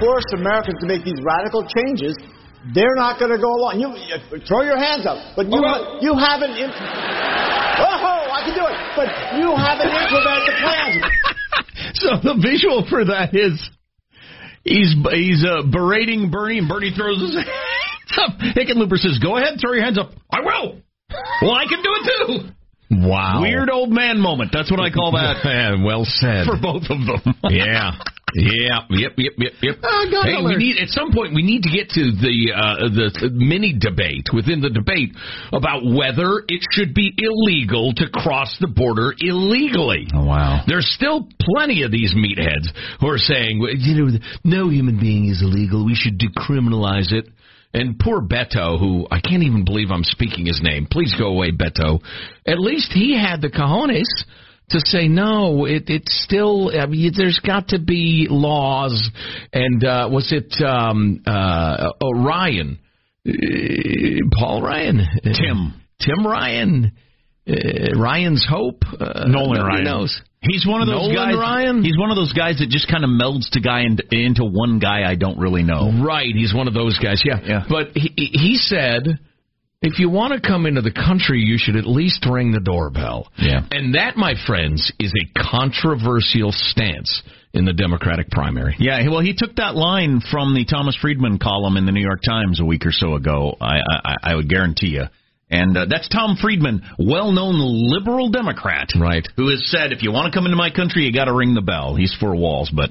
Force Americans to make these radical changes, they're not going to go along. You, you throw your hands up, but you you haven't. Imp- oh, I can do it, but you haven't implemented the plan. so the visual for that is he's he's uh, berating Bernie, and Bernie throws his hands up. Hickenlooper says, "Go ahead, throw your hands up." I will. Well, I can do it too. Wow. Weird old man moment. That's what I call that. Man, well said. For both of them. yeah. Yeah. Yep. Yep. Yep. Yep. God, hey, we need at some point we need to get to the uh, the mini debate within the debate about whether it should be illegal to cross the border illegally. Oh wow. There's still plenty of these meatheads who are saying, you know, no human being is illegal. We should decriminalize it. And poor Beto, who I can't even believe I'm speaking his name. Please go away, Beto. At least he had the cojones to say no. It, it's still I mean, there's got to be laws. And uh, was it um, uh, oh, Ryan, uh, Paul Ryan, Tim. Tim Ryan, uh, Ryan's Hope, uh, Nolan Ryan. knows. He's one of those Nolan guys. Ryan? He's one of those guys that just kind of melds to guy in, into one guy I don't really know. Right, he's one of those guys. Yeah, Yeah. But he he said, if you want to come into the country, you should at least ring the doorbell. Yeah. and that, my friends, is a controversial stance in the Democratic primary. Yeah, well, he took that line from the Thomas Friedman column in the New York Times a week or so ago. I I, I would guarantee you. And uh, that's Tom Friedman, well-known liberal Democrat, Right. who has said, if you want to come into my country, you got to ring the bell. He's for walls, but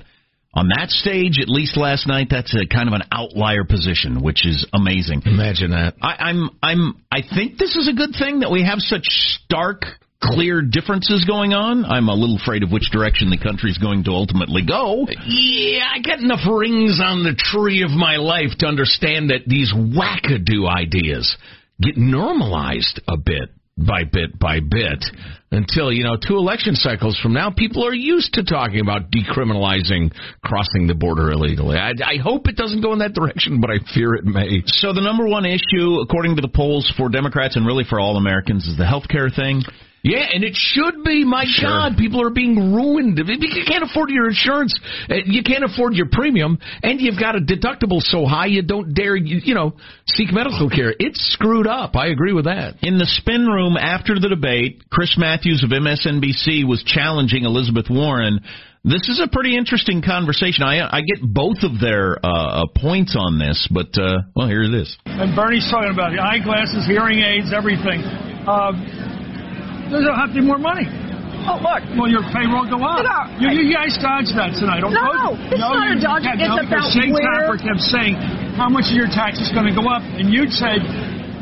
on that stage, at least last night, that's a kind of an outlier position, which is amazing. Imagine that. I, I'm I'm I think this is a good thing that we have such stark, clear differences going on. I'm a little afraid of which direction the country's going to ultimately go. Yeah, I got enough rings on the tree of my life to understand that these wackadoo ideas get normalized a bit. by bit by bit until, you know, two election cycles from now, people are used to talking about decriminalizing crossing the border illegally. I, I hope it doesn't go in that direction, but I fear it may. So the number one issue, according to the polls for Democrats and really for all Americans, is the health care thing. Yeah, and it should be. My Sure. God, people are being ruined. You can't afford your insurance. Uh, You can't afford your premium, and you've got a deductible so high you don't dare, you, you know, seek medical care. It's screwed up. I agree with that. In the spin room after the debate, Chris Matthews of MSNBC was challenging Elizabeth Warren. This is a pretty interesting conversation. I I get both of their uh, points on this, but uh, well, here it is. And Bernie's talking about the eyeglasses, hearing aids, everything. Um, to have to be more money. Oh, look. Well, your payroll go up. No. You, you guys dodged that tonight. Don't no, no, it's not you a dodge. It's no, about Jake where- Tapper kept saying, how much of your tax is going to go up? And you'd said,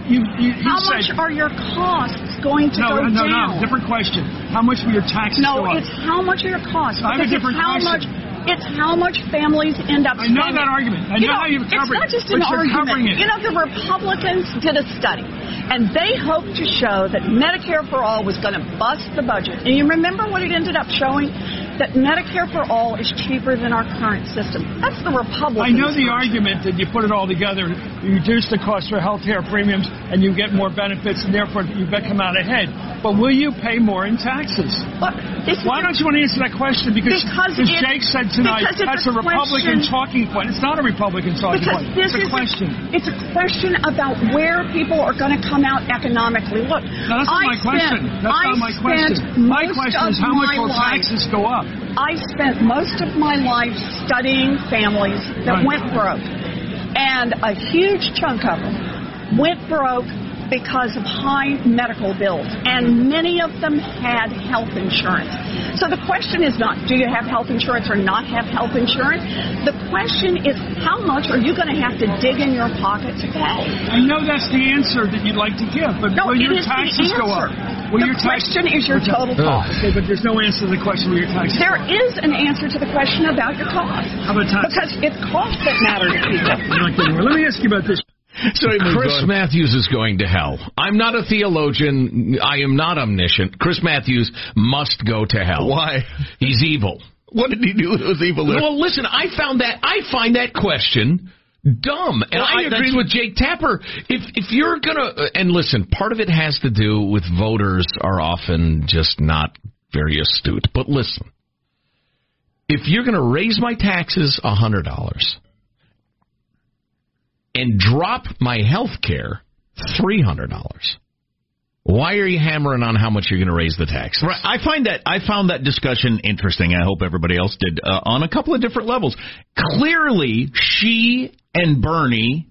you, you, you How said, much are your costs going to no, go no, down? no, different question. How much will your taxes No, go up? No, it's how much are your costs? I have a different how question. It's how much families end up I know spending. that argument. I you know how you've it's not just an argument. it. You know, the Republicans did a study, and they hoped to show that Medicare for all was going to bust the budget. And you remember what it ended up showing? That Medicare for all is cheaper than our current system. That's the Republican. I know the argument that you put it all together, you reduce the cost for health care premiums, and you get more benefits, and therefore you bet come out ahead. But will you pay more in taxes? Look, Why don't you want to answer that question? Because, Because as Jake said tonight, that's a a Republican question- talking point. It's not a Republican talking Because point. this it's a question. it's a question about where people are going to come out economically. Look, that's not I my question. That's I not my question. My question is how much will taxes go up? I spent most of my life studying families that Right. went broke, and a huge chunk of them went broke because of high medical bills, and many of them had health insurance. So the question is not do you have health insurance or not have health insurance. The question is how much are you going to have to dig in your pocket to pay? I know that's the answer that you'd like to give, but No, will your taxes go up? Will The your tax- question is your total cost. Okay, but there's no answer to the question will your taxes There is an answer to the question about your cost. How about taxes? Because it's cost that matters to people. You're not getting more. Let me ask you about this. So Chris on. Matthews is going to hell. I'm not a theologian. I am not omniscient. Chris Matthews must go to hell. Why? He's evil. What did he do that was evil? there? Well, listen, I found that I find that question dumb, and Well, I, I- agree with Jake Tapper. If if you're gonna uh, and listen, part of it has to do with voters are often just not very astute. But listen, if you're gonna raise my taxes a hundred dollars and drop my health care three hundred dollars. Why are you hammering on how much you're going to raise the taxes? Right. I find that I found that discussion interesting. I hope everybody else did uh, on a couple of different levels. Clearly, she and Bernie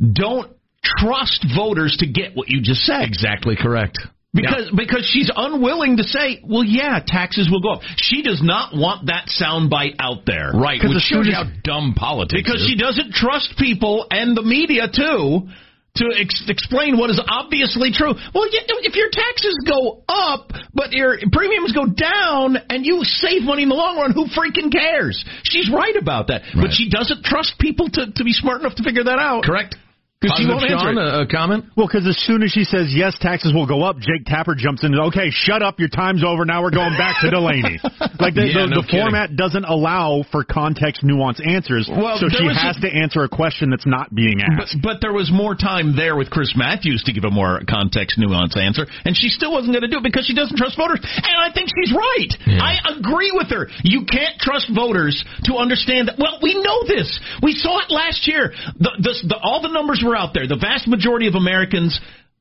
don't trust voters to get what you just said. Exactly correct. Because because she's unwilling to say, well, yeah, taxes will go up. She does not want that soundbite out there, Right, which shows you how dumb politics because is. she doesn't trust people and the media too to ex- explain what is obviously true. Well, you, if your taxes go up but your premiums go down and you save money in the long run, who freaking cares? She's right about that, Right. but she doesn't trust people to to be smart enough to figure that out. Correct. Because she won't Positive, answer Sean, it. a, a comment? Well, because as soon as she says yes, taxes will go up, Jake Tapper jumps in. And, okay, shut up. Your time's over. Now we're going back to Delaney. Like the, Yeah, the, no the format doesn't allow for context, nuance answers. Well, so she has a- to answer a question that's not being asked. but there was more time there with Chris Matthews to give a more context, nuance answer, and she still wasn't going to do it because she doesn't trust voters. And I think she's right. I agree with her. You can't trust voters to understand that. Well, we know this. We saw it last year. The, the, the, all the numbers were out there. The vast majority of Americans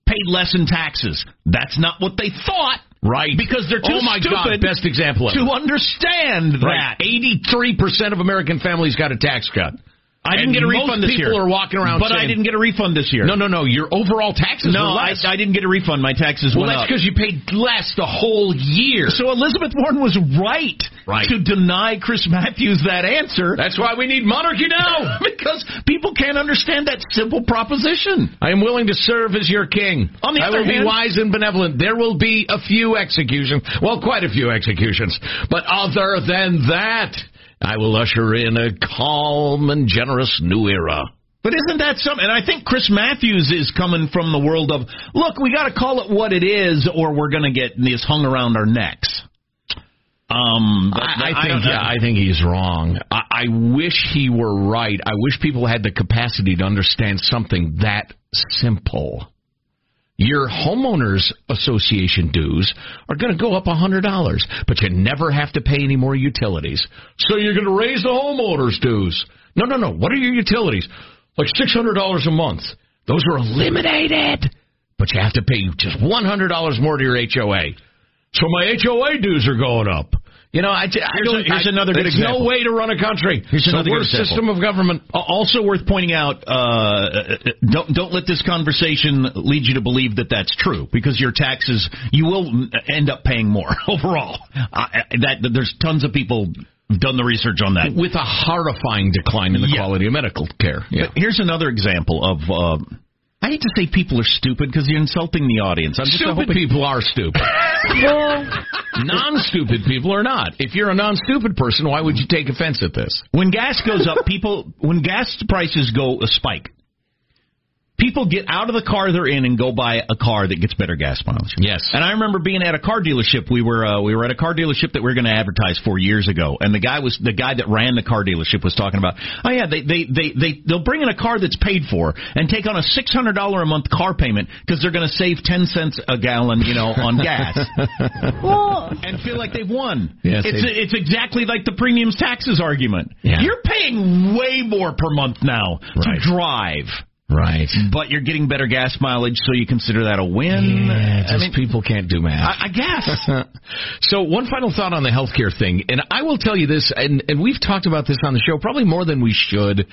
paid less in taxes. That's not what they thought. Right. Because they're too Oh, my God, stupid best example ever. to understand Right. that. 83% of American families got a tax cut. I didn't And get a refund this year. people are walking around but I didn't get a refund this year. No, no, no. Your overall taxes No, I, less. I didn't get a refund. My taxes well, went that's because you paid less the whole year. So Elizabeth Warren was right, Right. to deny Chris Matthews that answer that's why we need monarchy now. because people can't understand that simple proposition. I am willing to serve as your king. On the I other will be wise and benevolent. There will be a few executions. Well, quite a few executions. But other than that, I will usher in a calm and generous new era. But isn't that something? And I think Chris Matthews is coming from the world of look, we got to call it what it is, or we're going to get this hung around our necks. Um, but I, I I think don't yeah, I think he's wrong. I, I wish he were right. I wish people had the capacity to understand something that simple. Your homeowners association dues are going to go up a hundred dollars, but you never have to pay any more utilities. So you're going to raise the homeowners dues? No, no, no. What are your utilities? Like six hundred dollars a month. Those are eliminated, but you have to pay just one hundred dollars more to your HOA. So my HOA dues are going up. You know, I, I Here's a- here's I- another good there's example. no way to run a country. Here's it's another the good example. system of government. Uh, Also worth pointing out, uh, don't don't let this conversation lead you to believe that that's true because your taxes you will end up paying more overall. Uh, that, that there's tons of people done the research on that. with a horrifying decline in the Yeah. quality of medical care. Yeah. But here's another example of. Uh, I hate to say people are stupid because you're insulting the audience. I'm just Stupid hoping- people are stupid. non-stupid people are not. If you're a non-stupid person, why would you take offense at this? When gas goes up, people when gas prices go a spike, people get out of the car they're in and go buy a car that gets better gas mileage. Yes. And I remember being at a car dealership. We were uh, we were at a car dealership that we were going to advertise four years ago, and the guy was the guy that ran the car dealership was talking about. Oh yeah, they they they they they'll bring in a car that's paid for and take on a six hundred dollar a month car payment because they're going to save ten cents a gallon, you know, on gas. Well, and feel like they've won. Yes, it's they- it's exactly like the premiums taxes argument. Yeah. You're paying way more per month now Right. to drive, Right. but you're getting better gas mileage, so you consider that a win. Yeah, I just mean, people can't do math. I, I guess. so one final thought on the healthcare thing, and I will tell you this, and, and we've talked about this on the show probably more than we should,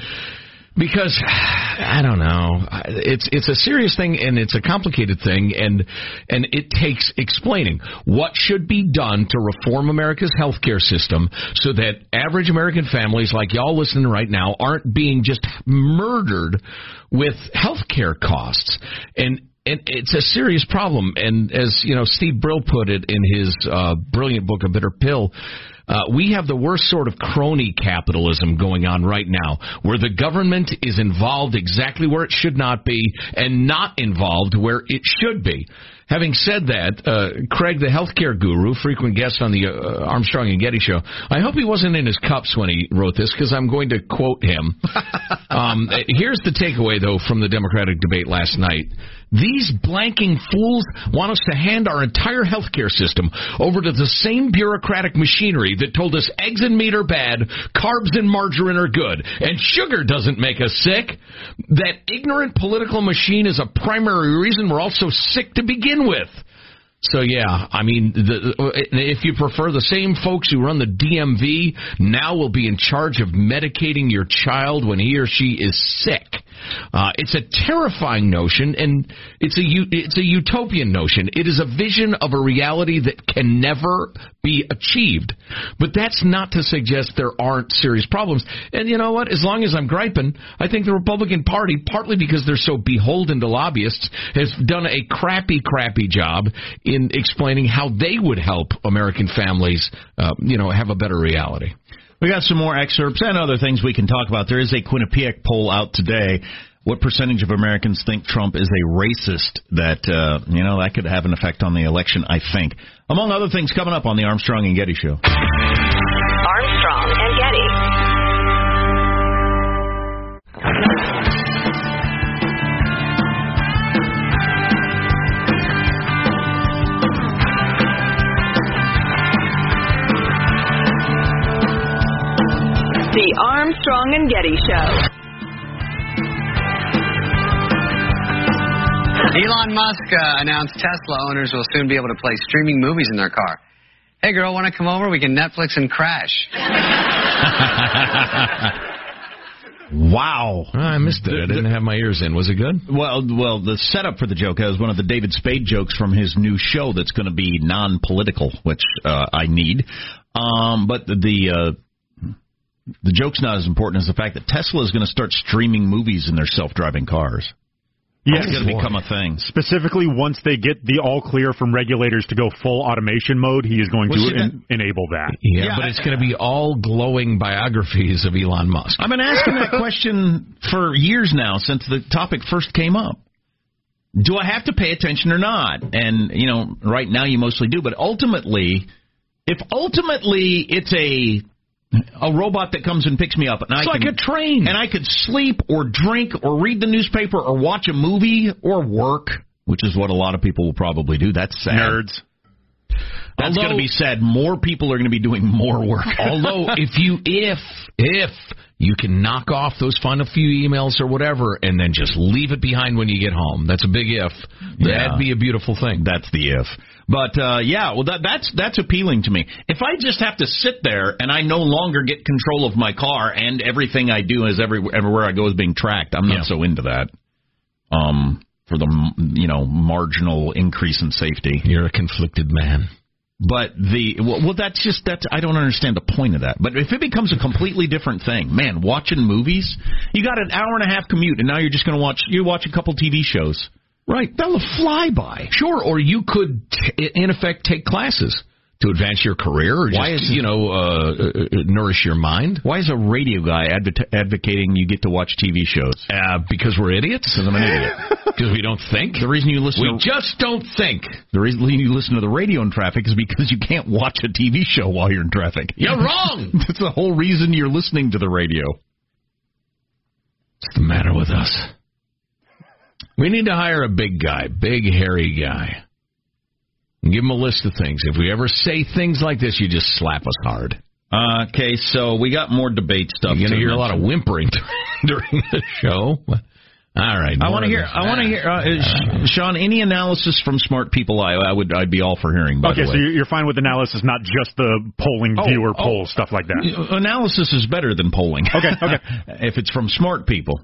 because I don't know, it's it's a serious thing and it's a complicated thing, and and it takes explaining what should be done to reform America's healthcare system so that average American families like y'all listening right now aren't being just murdered with healthcare costs. And and it's a serious problem. And as you know, Steve Brill put it in his uh, brilliant book, A Bitter Pill. Uh, we have the worst sort of crony capitalism going on right now, where the government is involved exactly where it should not be, and not involved where it should be. Having said that, uh, Craig, the healthcare guru, frequent guest on the uh, Armstrong and Getty show, I hope he wasn't in his cups when he wrote this because I'm going to quote him. um, here's the takeaway, though, from the Democratic debate last night. These blanking fools want us to hand our entire healthcare system over to the same bureaucratic machinery that told us eggs and meat are bad, carbs and margarine are good, and sugar doesn't make us sick. That ignorant political machine is a primary reason we're all so sick to begin with. So yeah, I mean, the, uh, if you prefer, the same folks who run the DMV now will be in charge of medicating your child when he or she is sick. Uh, it's a terrifying notion, and it's a it's a utopian notion. It is a vision of a reality that can never be achieved. But that's not to suggest there aren't serious problems. And you know what? As long as I'm griping, I think the Republican Party, partly because they're so beholden to lobbyists, has done a crappy, crappy job in explaining how they would help American families, uh, you know, have a better reality. We got some more excerpts and other things we can talk about. There is a Quinnipiac poll out today. What percentage of Americans think Trump is a racist? That uh, you know that could have an effect on the election. I think, among other things, coming up on the Armstrong and Getty show. Armstrong and Getty. The Armstrong and Getty Show. Elon Musk uh, announced Tesla owners will soon be able to play streaming movies in their car. Hey, girl, want to come over? We can Netflix and crash. Wow. I missed it. I didn't have my ears in. Was it good? Well, well, the setup for the joke is one of the David Spade jokes from his new show that's going to be non-political, which uh, I need. Um, but the the, uh, the joke's not as important as the fact that Tesla is going to start streaming movies in their self-driving cars. Yes. it's going to become a thing. Specifically, once they get the all clear from regulators to go full automation mode, he is going Well, to see, that- enable that. Yeah, Yeah, but I- it's going to be all glowing biographies of Elon Musk. I've been asking that question for years now since the topic first came up. Do I have to pay attention or not? And you know, right now you mostly do, but ultimately, if ultimately it's a a robot that comes and picks me up, and It's I like can, a train. and I could sleep or drink or read the newspaper or watch a movie or work, which is what a lot of people will probably do. That's sad. Nerds. That's going to be sad. More people are going to be doing more work. Although if you if if you can knock off those final few emails or whatever and then just leave it behind when you get home. That's a big if. Yeah. That'd be a beautiful thing. That's the if. But uh, yeah, well, that, that's that's appealing to me. If I just have to sit there and I no longer get control of my car and everything I do is every, everywhere I go is being tracked, I'm not Yeah. so into that. Um, for the you know marginal increase in safety. You're a conflicted man. But the well, that's just that's I don't understand the point of that. But if it becomes a completely different thing, man, watching movies, you got an hour and a half commute, and now you're just going to watch you watch a couple TV shows. Right. That'll fly by. Sure, or you could, t- in effect, take classes to advance your career, or just, Why is- you know, uh, uh, nourish your mind. Why is a radio guy advo- advocating you get to watch TV shows? Uh, because we're idiots. Because I'm an idiot. Because we don't think. The reason you listen We to just don't think. the reason you listen to the radio in traffic is because you can't watch a TV show while you're in traffic. You're wrong. That's the whole reason you're listening to the radio. What's the matter with us? We need to hire a big guy, big hairy guy. And give him a list of things. If we ever say things like this, you just slap us hard. Uh, okay, so we got more debate stuff. You're going to hear a lot of whimpering during the show. All right. I want to hear. I want to hear, uh, Sh- Sean. Any analysis from smart people? I, I would. I'd be all for hearing. By Okay, the so way. you're you're fine with analysis, not just the polling Oh, viewer oh. poll stuff like that. analysis is better than polling. Okay, okay. if it's from smart people,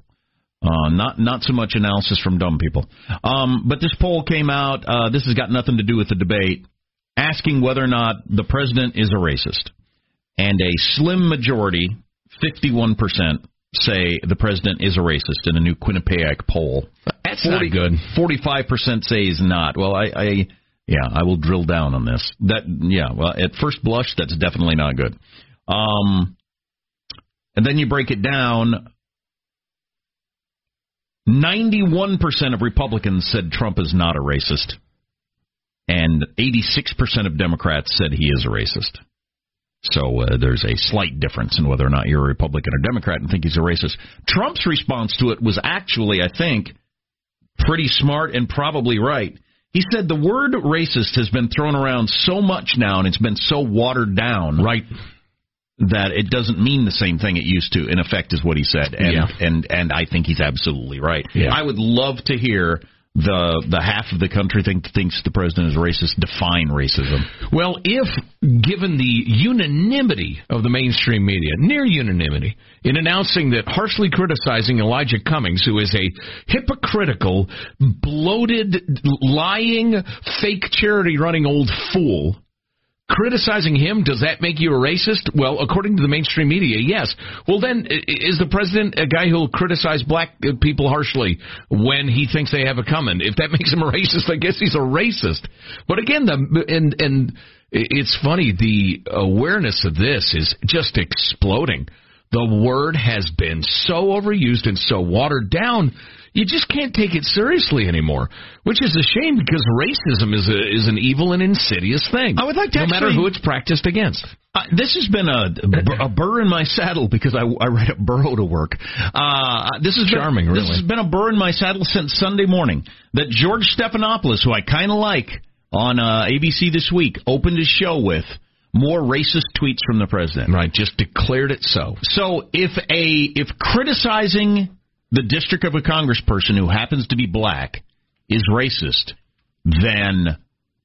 uh, not not so much analysis from dumb people. Um, but this poll came out. Uh, this has got nothing to do with the debate. Asking whether or not the president is a racist, and a slim majority, fifty-one percent, say the president is a racist in a new Quinnipiac poll. That's not good. Forty-five percent say he's not. Well, I, I, yeah, I will drill down on this. That, yeah, well, at first blush, that's definitely not good. Um, and then you break it down. Ninety-one percent of Republicans said Trump is not a racist, and eighty-six percent of Democrats said he is a racist. So uh, there's a slight difference in whether or not you're a Republican or Democrat and think he's a racist. Trump's response to it was actually, I think, pretty smart and probably right. He said the word racist has been thrown around so much now and it's been so watered down, Right. That it doesn't mean the same thing it used to. In effect, is what he said, and Yeah. and and I think he's absolutely right. Yeah. I would love to hear the the half of the country think thinks the president is racist define racism. Well, if given the unanimity of the mainstream media, near unanimity, in announcing that harshly criticizing Elijah Cummings, who is a hypocritical, bloated, lying, fake charity running old fool, criticizing him, does that make you a racist? Well, according to the mainstream media, yes. Well, then, is the president a guy who'll criticize black uh, people harshly when he thinks they have a coming? If that makes him a racist, I guess he's a racist. But again, the and and it's funny the awareness of this is just exploding. The word has been so overused and so watered down. You just can't take it seriously anymore, which is a shame because racism is a, is an evil and insidious thing. I would like to no matter who it's practiced against. Uh, this has been a, a burr in my saddle because I, I ride a burro to work. Uh, this has Charming, been, really. This has been a burr in my saddle since Sunday morning. That George Stephanopoulos, who I kind of like on uh, ABC this week, opened his show with more racist tweets from the president. Right, just declared it so. So if a if criticizing the district of a congressperson who happens to be black is racist, then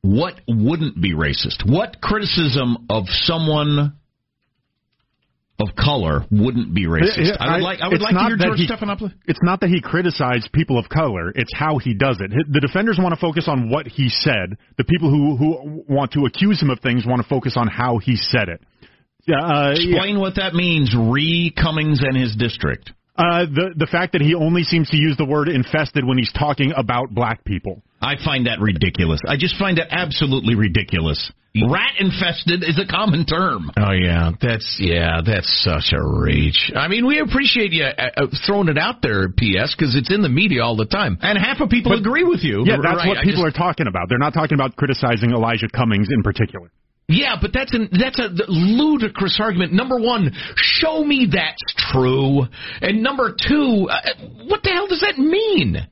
what wouldn't be racist? What criticism of someone of color wouldn't be racist? I would like I would it's like to hear George he- Stephanopoulos. It's not that he criticized people of color; it's how he does it. The defenders want to focus on what he said. The people who who want to accuse him of things want to focus on how he said it. Yeah, uh, yeah. Explain what that means. Re Cummings and his district. Uh, the the fact that he only seems to use the word infested when he's talking about black people. I find that ridiculous. I just find that absolutely ridiculous. Rat infested is a common term. Oh yeah, that's yeah, that's such a reach. I mean, we appreciate you uh, uh, throwing it out there, PS, because it's in the media all the time, and half of people But- agree with you. Yeah, that's Right, what people just- are talking about. They're not talking about criticizing Elijah Cummings in particular. Yeah, but that's an that's a ludicrous argument. Number one, show me that's true, and number two, uh, what the hell does that mean?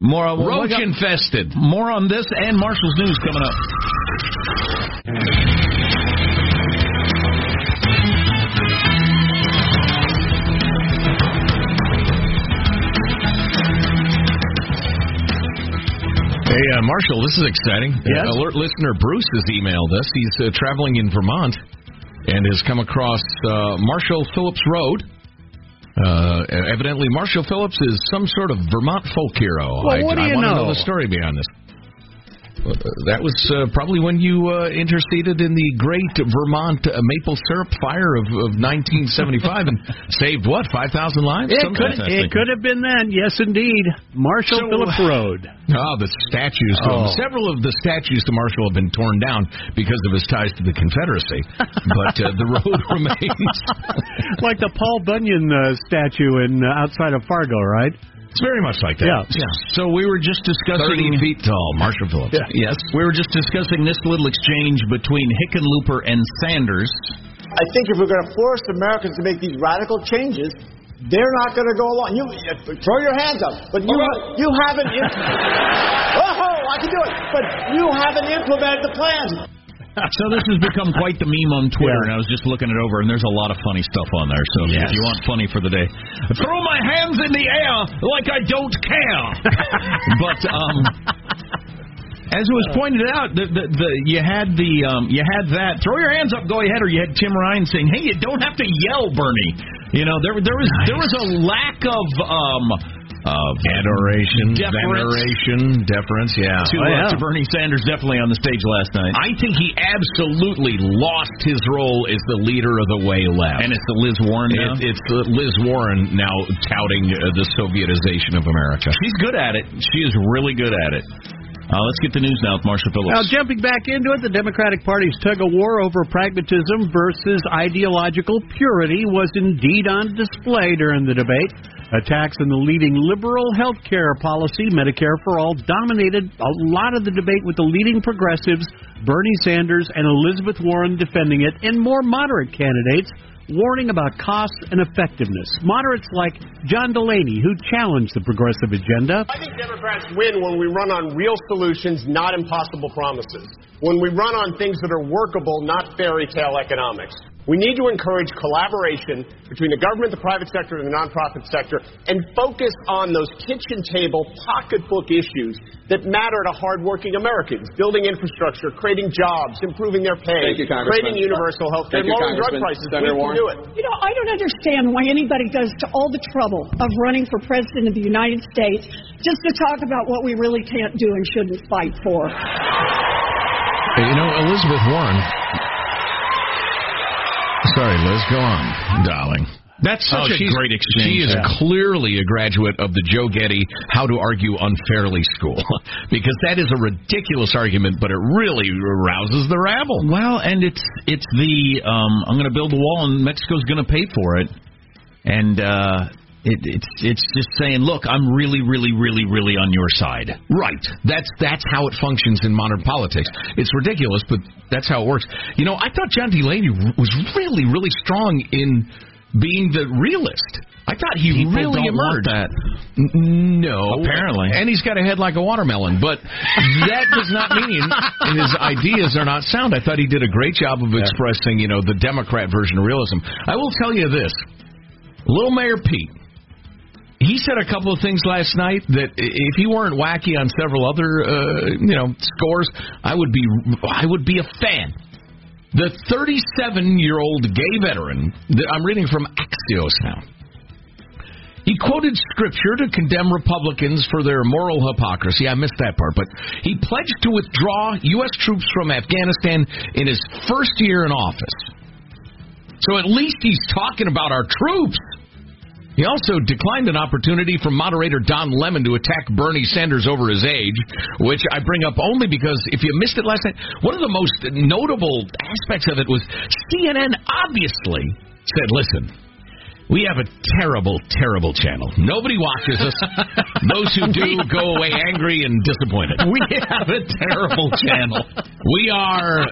More on Roach infested. More on this and Marshall's news coming up. Hey, uh, Marshall, this is exciting. Yes? Uh, alert listener Bruce has emailed us. He's uh, traveling in Vermont and has come across uh, Marshall Phillips Road. Uh, evidently, Marshall Phillips is some sort of Vermont folk hero. Well, I, what do I you want to know? know the story behind this. Uh, that was uh, probably when you uh, interceded in the great Vermont uh, maple syrup fire of, of 1975 and saved what 5,000 lives? It Something could, it could have been then. Yes, indeed. Marshall So- Phillips Road. Oh, the statues. Oh. Several of the statues to Marshall have been torn down because of his ties to the Confederacy, but uh, the road remains. like the Paul Bunyan uh, statue in uh, outside of Fargo, right? It's very much like that. Yeah. yeah. So we were just discussing 30 feet tall, Marshall Phillips. Yes, we were just discussing this little exchange between Hickenlooper and Sanders. I think if we're going to force Americans to make these radical changes, they're not going to go along. You throw your hands up, but you you haven't. Imp- oh, I can do it, but you haven't implemented the plan. So this has become quite the meme on Twitter, Yeah. and I was just looking it over, and there's a lot of funny stuff on there. So Yes. if you want funny for the day, throw my hands in the air like I don't care. but um, as it was pointed out, the, the, the you had the um, you had that throw your hands up, go ahead, or you had Tim Ryan saying, "Hey, you don't have to yell, Bernie." You know, there there was there was a lack of um of Adoration, Deference. veneration, deference, yeah. to, Oh, uh, yeah. to Bernie Sanders definitely on the stage last night. I think he absolutely lost his role as the leader of the way left. and it's the Liz Warren now. It, it's uh, Liz Warren now touting uh, the Sovietization of America. She's good at it. She is really good at it. Uh, let's get the news now with Marshall Phillips. Now, jumping back into it, the Democratic Party's tug of war over pragmatism versus ideological purity was indeed on display during the debate. Attacks on the leading liberal health care policy, Medicare for All, dominated a lot of the debate with the leading progressives, Bernie Sanders and Elizabeth Warren defending it, and more moderate candidates warning about costs and effectiveness. Moderates like John Delaney, who challenged the progressive agenda. I think Democrats win when we run on real solutions, not impossible promises. When we run on things that are workable, not fairy tale economics. We need to encourage collaboration between the government, the private sector, and the nonprofit sector, and focus on those kitchen table, pocketbook issues that matter to hardworking Americans. Building infrastructure, creating jobs, improving their pay, Thank you, creating universal health care, Thank you, lowering drug prices. Senator we Warren. can do it. You know, I don't understand why anybody goes to all the trouble of running for president of the United States just to talk about what we really can't do and shouldn't fight for. You know, Elizabeth Warren. Sorry, Liz, go on, darling. That's such Oh, a she's- great exchange. She is Yeah. clearly a graduate of the Joe Getty How to Argue Unfairly School, because that is a ridiculous argument, but it really rouses the rabble. Well, and it's it's the um, I'm going to build a wall and Mexico's going to pay for it, and uh, it, it's it's just saying, look, I'm really, really, really, really on your side. Right. That's that's how it functions in modern politics. It's ridiculous, but that's how it works. You know, I thought John Delaney was really, really strong in being the realist. I thought he People really emerged. that. No, Apparently. and he's got a head like a watermelon. But that does not mean his ideas are not sound. I thought he did a great job of expressing, you know, the Democrat version of realism. I will tell you this: Little Mayor Pete. He said a couple of things last night that if he weren't wacky on several other, uh, you know, scores, I would be, I would be a fan. The 37-year-old gay veteran that I'm reading from Axios now. He quoted scripture to condemn Republicans for their moral hypocrisy. I missed that part, but he pledged to withdraw U.S. troops from Afghanistan in his first year in office. So at least he's talking about our troops. He also declined an opportunity from moderator Don Lemon to attack Bernie Sanders over his age, which I bring up only because if you missed it last night, one of the most notable aspects of it was CNN obviously said, listen, we have a terrible, terrible channel. Nobody watches us. Those who do go away angry and disappointed. We have a terrible channel. We are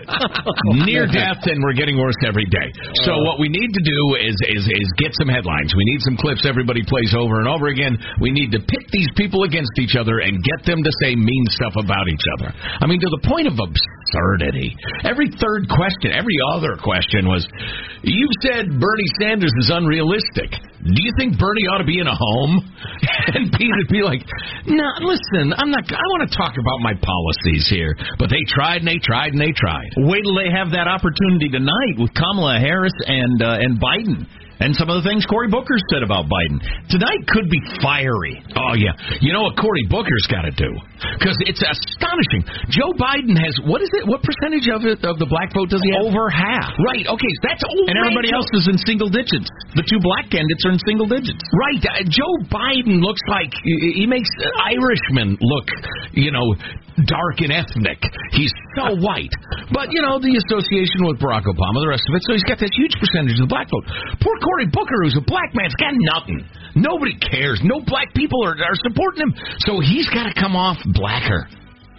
near death, and we're getting worse every day. So oh. what we need to do is, is is get some headlines. We need some clips everybody plays over and over again. We need to pit these people against each other and get them to say mean stuff about each other. I mean, to the point of absurdity. Every third question, every other question was, "You said Bernie Sanders is unrealistic." Do you think Bernie ought to be in a home? And Pete would be like, "No, listen, I'm not. I want to talk about my policies here." But they tried and they tried and they tried. Wait till they have that opportunity tonight with Kamala Harris and uh, and Biden. And some of the things Cory Booker said about Biden tonight could be fiery. Oh yeah, you know what Cory Booker's got to do because it's astonishing. Joe Biden has what is it? What percentage of it of the black vote does he have? Over half. Right. Okay, so that's over. And everybody else is in single digits. The two black candidates are in single digits. Right. Uh, Joe Biden looks like he makes Irishmen look, you know, dark and ethnic. He's so white. But, you know, the association with Barack Obama, the rest of it, so he's got that huge percentage of the black vote. Poor Cory Booker, who's a black man's got nothing. Nobody cares. No black people are, are supporting him. So he's got to come off blacker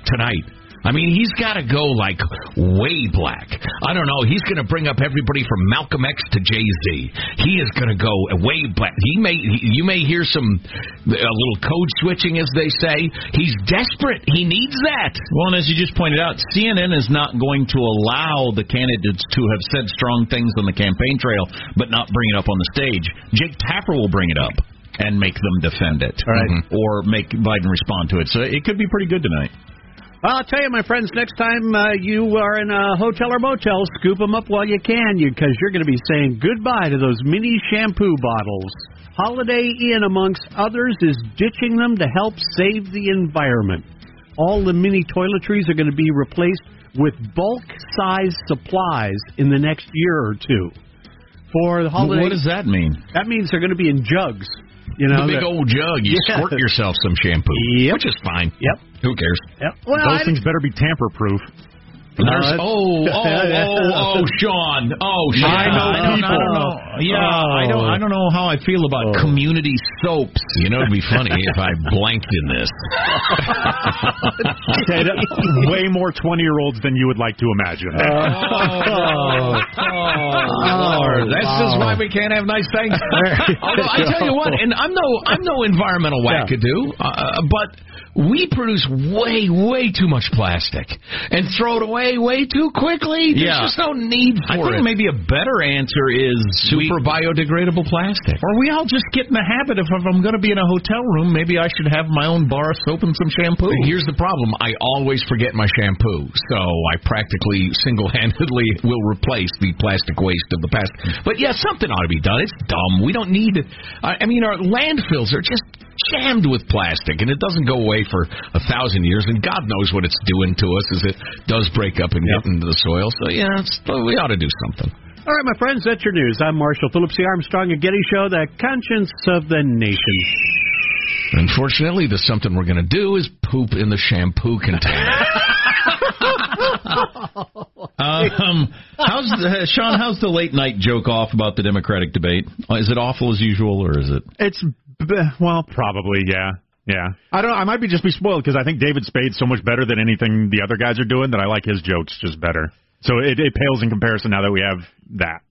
tonight. I mean, he's got to go like way black. I don't know. He's going to bring up everybody from Malcolm X to Jay Z. He is going to go way black. He may, he, you may hear some a little code switching, as they say. He's desperate. He needs that. Well, and as you just pointed out, CNN is not going to allow the candidates to have said strong things on the campaign trail, but not bring it up on the stage. Jake Tapper will bring it up and make them defend it, All right. Mhm. or make Biden respond to it. So it could be pretty good tonight. Well, I'll tell you, my friends, next time uh, you are in a hotel or motel, scoop them up while you can, because you're going to be saying goodbye to those mini shampoo bottles. Holiday Inn, amongst others, is ditching them to help save the environment. All the mini toiletries are going to be replaced with bulk size supplies in the next year or two. For the holiday, What does that mean? That means they're going to be in jugs. You know, the big that- old jug. You Yeah. squirt yourself some shampoo, Yep. which is fine. Yep. Who cares? Yep. Well, Those I- things better be tamper proof. There's- oh, oh, oh, oh, Sean. Oh, Sean. I know I don't- people. I don't know. Yeah, I don't. I don't know how I feel about community soaps. You know, it'd be funny if I blanked in this. Said way more 20 year olds than you would like to imagine. Oh, Lord, that's just why we can't have nice things. Although I tell you what, and I'm no, I'm no environmental wackadoo, uh, but we produce way, way too much plastic and throw it away way too quickly. There's Yeah. just no need for it. I think it. maybe a better answer is Super biodegradable plastic. Or we all just get in the habit of if I'm going to be in a hotel room, maybe I should have my own bar of soap and some shampoo. Here's the problem. I always forget my shampoo, so I practically single-handedly will replace the plastic waste of the past. But yeah, something ought to be done. It's dumb. We don't need. I I mean, our landfills are just jammed with plastic, and it doesn't go away for a thousand years. And God knows what it's doing to us as it does break up and get into the soil. So yeah, it's, we ought to do something. All right, my friends, that's your news. I'm Marshall Phillips, the Armstrong and Getty Show, the conscience of the nation. Unfortunately, the something we're going to do is poop in the shampoo container. Um, how's the, Sean? How's the late night joke off about the Democratic debate? Is it awful as usual, or is it? It's b- well, probably, yeah, yeah. I don't. I might be just be spoiled because I think David Spade's so much better than anything the other guys are doing that I like his jokes just better. So it, it pales in comparison now that we have that.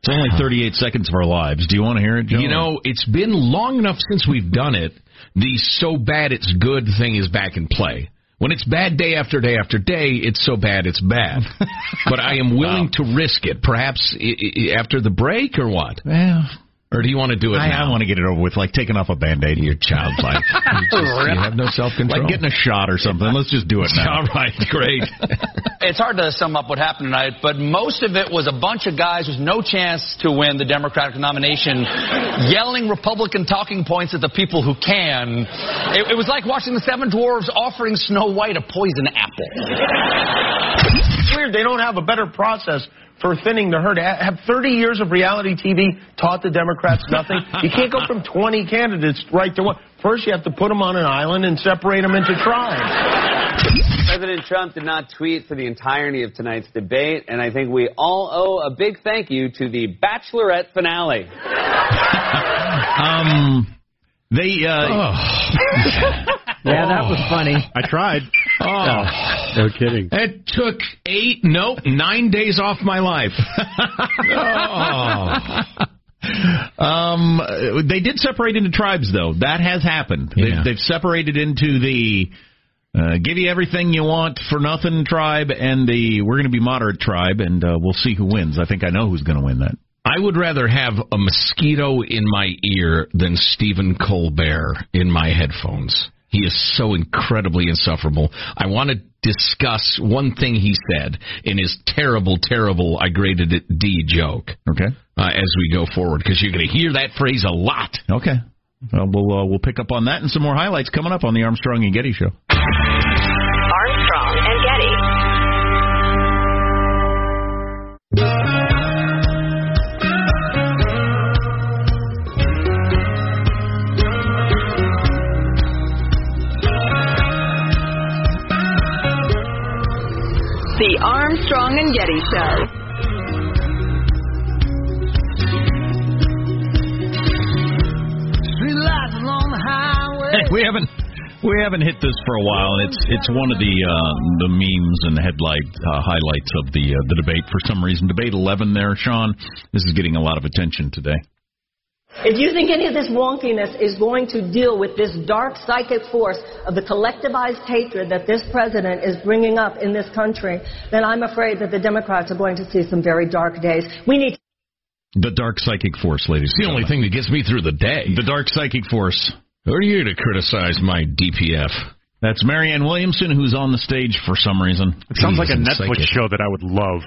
It's only 38 seconds of our lives. Do you want to hear it, Joe? You know, it's been long enough since we've done it. The so bad it's good thing is back in play. When it's bad day after day after day, it's so bad it's bad. but I am willing to risk it. Perhaps I- I- after the break or what? Well, Or do you want to do it I, now? I want to get it over with, like taking off a band-aid. You're childlike. you, just, you have no self-control. Like getting a shot or something. Let's just do it now. All right, great. It's hard to sum up what happened tonight, but most of it was a bunch of guys with no chance to win the Democratic nomination yelling Republican talking points at the people who can. It, it was like watching the Seven Dwarves offering Snow White a poison apple. It's weird. They don't have a better process for thinning the herd. Have 30 years of reality TV taught the Democrats nothing? you can't go from 20 candidates right to one. First, you have to put them on an island and separate them into tribes. President Trump did not tweet for the entirety of tonight's debate, and I think we all owe a big thank you to the Bachelorette finale. Um, they. Uh, Yeah, that was funny. I tried. Oh, no kidding. It took eight, nope, nine days off my life. oh. Um, they did separate into tribes, though. That has happened. Yeah. They've, they've separated into the uh, give you everything you want for nothing tribe and the we're going to be moderate tribe, and uh, we'll see who wins. I think I know who's going to win that. I would rather have a mosquito in my ear than Stephen Colbert in my headphones. He is so incredibly insufferable. I want to discuss one thing he said in his terrible, terrible I graded it D joke. Okay. Uh, as we go forward, because you're going to hear that phrase a lot. Okay. Well, we'll uh, we'll pick up on that and some more highlights coming up on the Armstrong and Getty show. Armstrong and Getty. Armstrong and Getty Show. we haven't we haven't hit this for a while, and it's it's one of the uh, the memes and headlight uh, highlights of the uh, the debate for some reason. Debate 11 there, Sean. This is getting a lot of attention today. If you think any of this wonkiness is going to deal with this dark psychic force of the collectivized hatred that this president is bringing up in this country, then I'm afraid that the Democrats are going to see some very dark days. We need The dark psychic force, ladies. It's the only thing that gets me through the day. The dark psychic force. Who are you to criticize my DPF? That's Marianne Williamson, who's on the stage for some reason. It sounds like a Netflix psychic. show that I would love.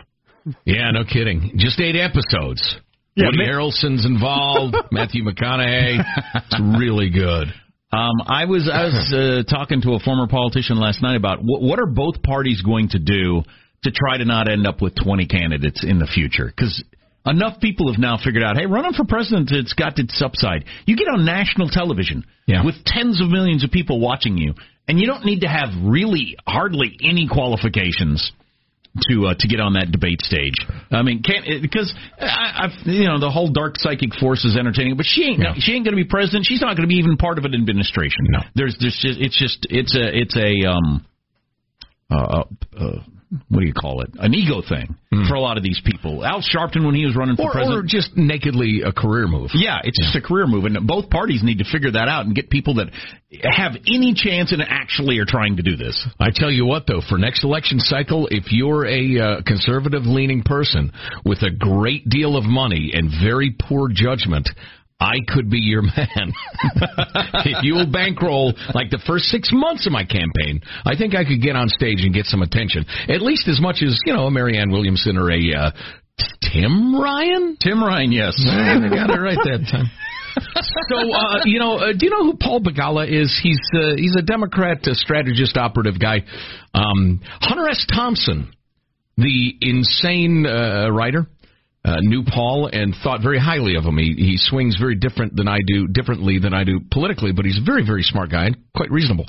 Yeah, no kidding. Just eight episodes. Yeah, Woody Harrelson's involved. Matthew McConaughey. It's really good. Um, I was I was uh, talking to a former politician last night about what, what are both parties going to do to try to not end up with 20 candidates in the future because enough people have now figured out, hey, running for president, it's got its upside. You get on national television Yeah. with tens of millions of people watching you, and you don't need to have really hardly any qualifications to uh, to get on that debate stage. I mean, can't because I, I've you know the whole dark psychic force is entertaining, but she ain't she ain't going to be president. She's not going to be even part of an administration. No. There's there's just it's just it's a it's a um uh, uh what do you call it? An ego thing for a lot of these people. Al Sharpton when he was running for Or, president. or just nakedly a career move. Yeah, it's just a career move, and both parties need to figure that out and get people that have any chance and actually are trying to do this. I tell you what, though, for next election cycle, if you're a uh, conservative-leaning person with a great deal of money and very poor judgment, I could be your man. if you will bankroll like the first six months of my campaign, I think I could get on stage and get some attention, at least as much as you know a Marianne Williamson or a uh, Tim Ryan. Tim Ryan, yes, I got it right that time. so uh, you know, uh, do you know who Paul Begala is? He's uh, he's a Democrat uh, strategist, operative guy. Um, Hunter S. Thompson, the insane uh, writer, uh, knew Paul and thought very highly of him. He he swings very different than I do, differently than I do politically, but he's a very very smart guy and quite reasonable.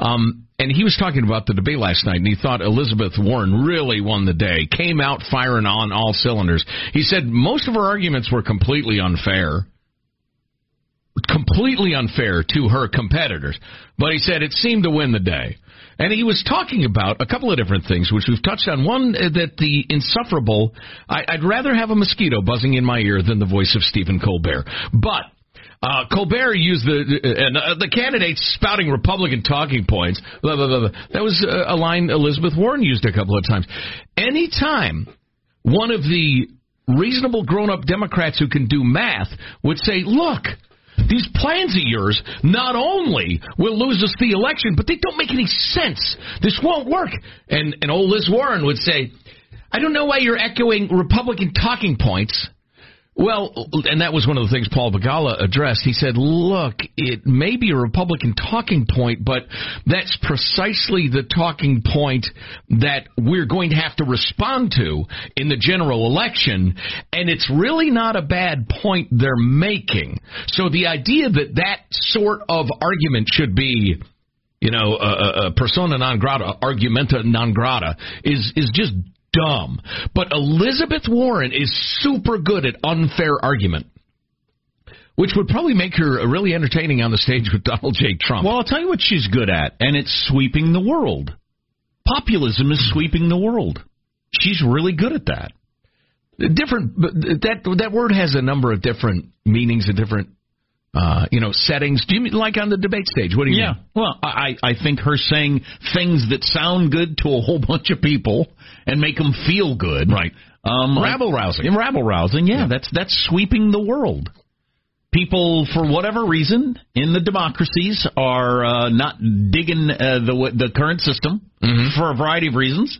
Um, and he was talking about the debate last night, and he thought Elizabeth Warren really won the day, came out firing on all cylinders. He said most of her arguments were completely unfair completely unfair to her competitors. But he said it seemed to win the day. And he was talking about a couple of different things, which we've touched on. One, uh, that the insufferable, I, I'd rather have a mosquito buzzing in my ear than the voice of Stephen Colbert. But uh, Colbert used the uh, and uh, the candidates spouting Republican talking points. Blah, blah, blah. That was uh, a line Elizabeth Warren used a couple of times. Anytime one of the reasonable grown-up Democrats who can do math would say, "Look." These plans of yours not only will lose us the election, but they don't make any sense. This won't work. And and old Liz Warren would say, I don't know why you're echoing Republican talking points Well, and that was one of the things Paul Begala addressed. He said, look, it may be a Republican talking point, but that's precisely the talking point that we're going to have to respond to in the general election, and it's really not a bad point they're making. So the idea that that sort of argument should be you know, uh, uh, persona non grata, argumenta non grata, is is just dumb. But Elizabeth Warren is super good at unfair argument. Which would probably make her really entertaining on the stage with Donald J. Trump. Well, I'll tell you what she's good at, and it's sweeping the world. Populism is sweeping the world. She's really good at that. Different, that that word has a number of different meanings and different uh, you know, settings. Do you mean like on the debate stage? What do you yeah. mean? Well, I, I think her saying things that sound good to a whole bunch of people and make them feel good. Right. Um, rabble rousing. Rabble rousing. Yeah, yeah, that's that's sweeping the world. People, for whatever reason, in the democracies, are uh, not digging uh, the the current system mm-hmm. for a variety of reasons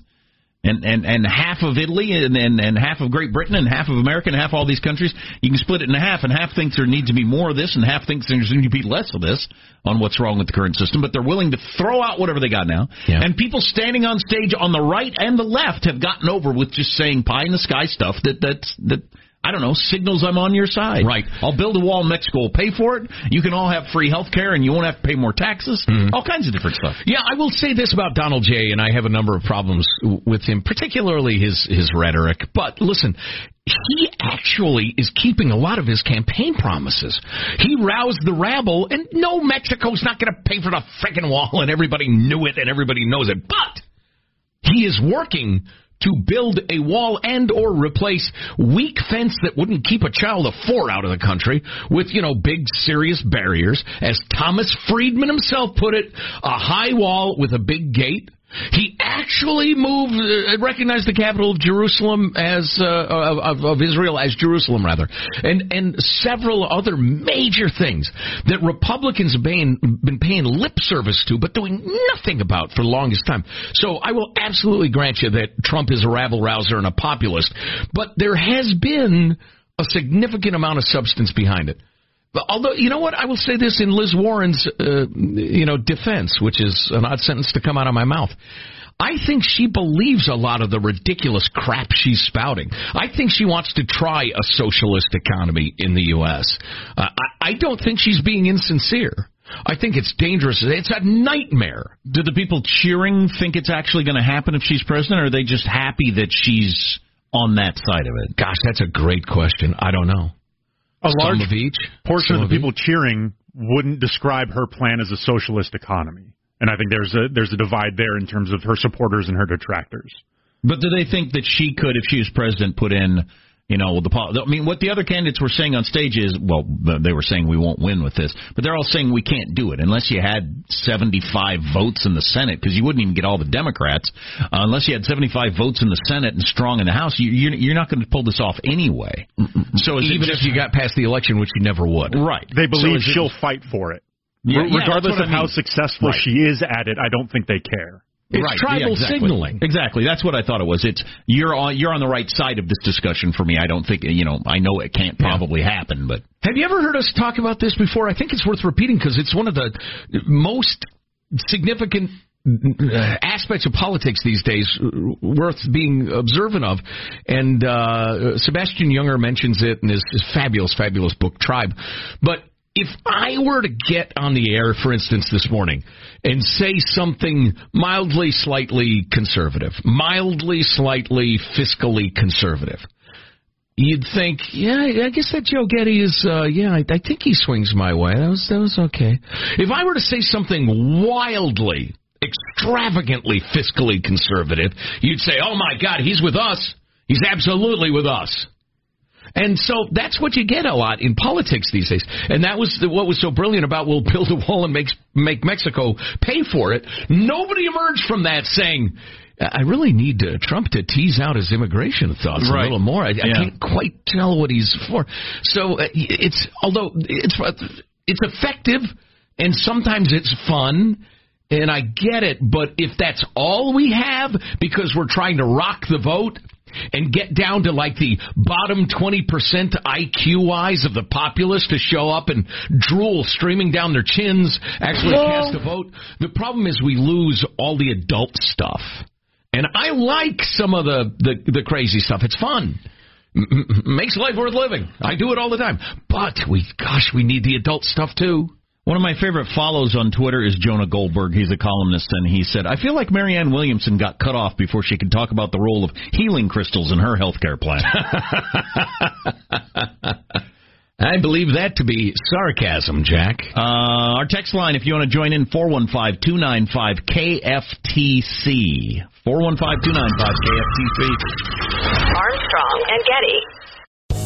and and and half of Italy and, and and half of Great Britain and half of America and half all these countries, you can split it in half, and half thinks there needs to be more of this, and half thinks there needs to be less of this on what's wrong with the current system. But they're willing to throw out whatever they got now. Yeah. And people standing on stage on the right and the left have gotten over with just saying pie in the sky stuff that that's that I don't know, signals I'm on your side. Right. I'll build a wall in Mexico. We'll pay for it. You can all have free health care and you won't have to pay more taxes. Mm-hmm. All kinds of different stuff. Yeah, I will say this about Donald J. and I have a number of problems with him, particularly his his rhetoric. But listen, he actually is keeping a lot of his campaign promises. He roused the rabble, and no, Mexico's not going to pay for the freaking wall, and everybody knew it, and everybody knows it. But he is working to build a wall and or replace weak fence that wouldn't keep a child of four out of the country with, you know, big serious barriers. As Thomas Friedman himself put it, a high wall with a big gate he actually moved, uh, recognized the capital of Jerusalem as uh, of, of Israel as Jerusalem, rather, and and several other major things that Republicans have been, been paying lip service to, but doing nothing about for the longest time. So I will absolutely grant you that Trump is a rabble rouser and a populist, but there has been a significant amount of substance behind it. But although you know what, I will say this in Liz Warren's uh, you know defense, which is an odd sentence to come out of my mouth. I think she believes a lot of the ridiculous crap she's spouting. I think she wants to try a socialist economy in the U.S. Uh, I, I don't think she's being insincere. I think it's dangerous. It's a nightmare. Do the people cheering think it's actually going to happen if she's president, or are they just happy that she's on that side of it? Gosh, that's a great question. I don't know a large of each, portion Some of the people each. cheering wouldn't describe her plan as a socialist economy. And I think there's a there's a divide there in terms of her supporters and her detractors. But do they think that she could, if she was president, put in you know, the I mean, what the other candidates were saying on stage is, well, they were saying we won't win with this, but they're all saying we can't do it unless you had 75 votes in the Senate, because you wouldn't even get all the Democrats uh, unless you had 75 votes in the Senate and strong in the House. You, you're, you're not going to pull this off anyway. So even if you got past the election, which you never would, right? They believe So is it- she'll fight for it. Yeah, Re- yeah, regardless that's what of I how mean. successful Right. she is at it, I don't think they care. It's right, tribal yeah, exactly. signaling. Exactly. That's what I thought it was. It's you're on you're on the right side of this discussion for me. I don't think you know. I know it can't probably happen, but Have you ever heard us talk about this before? I think it's worth repeating because it's one of the most significant uh, aspects of politics these days worth being observant of. And uh, Sebastian Junger mentions it in his, his fabulous, fabulous book, Tribe. But if I were to get on the air, for instance, this morning, and say something mildly, slightly conservative, mildly, slightly fiscally conservative, you'd think, yeah, I guess that Joe Getty is, uh, yeah, I, I think he swings my way. That was that was okay. If I were to say something wildly, extravagantly fiscally conservative, you'd say, oh my God, he's with us. He's absolutely with us. And so that's what you get a lot in politics these days. And that was the, what was so brilliant about we'll build a wall and make make Mexico pay for it. Nobody emerged from that saying. I really need uh, Trump to tease out his immigration thoughts a little more. I, I can't quite tell what he's for. So uh, it's although it's it's effective and sometimes it's fun and I get it, but if that's all we have because we're trying to rock the vote and get down to like the bottom 20% IQ wise of the populace to show up and drool streaming down their chins, actually cast a vote. The problem is we lose all the adult stuff. And I like some of the, the, the crazy stuff. It's fun. M- m- makes life worth living. I do it all the time. But we, gosh, we need the adult stuff too. One of my favorite follows on Twitter is Jonah Goldberg. He's a columnist, and he said, I feel like Marianne Williamson got cut off before she could talk about the role of healing crystals in her health care plan. I believe that to be sarcasm, Jack. Uh, our text line, if you want to join in, 415-295-KFTC. 415-295-KFTC. Armstrong and Getty.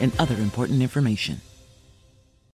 and other important information.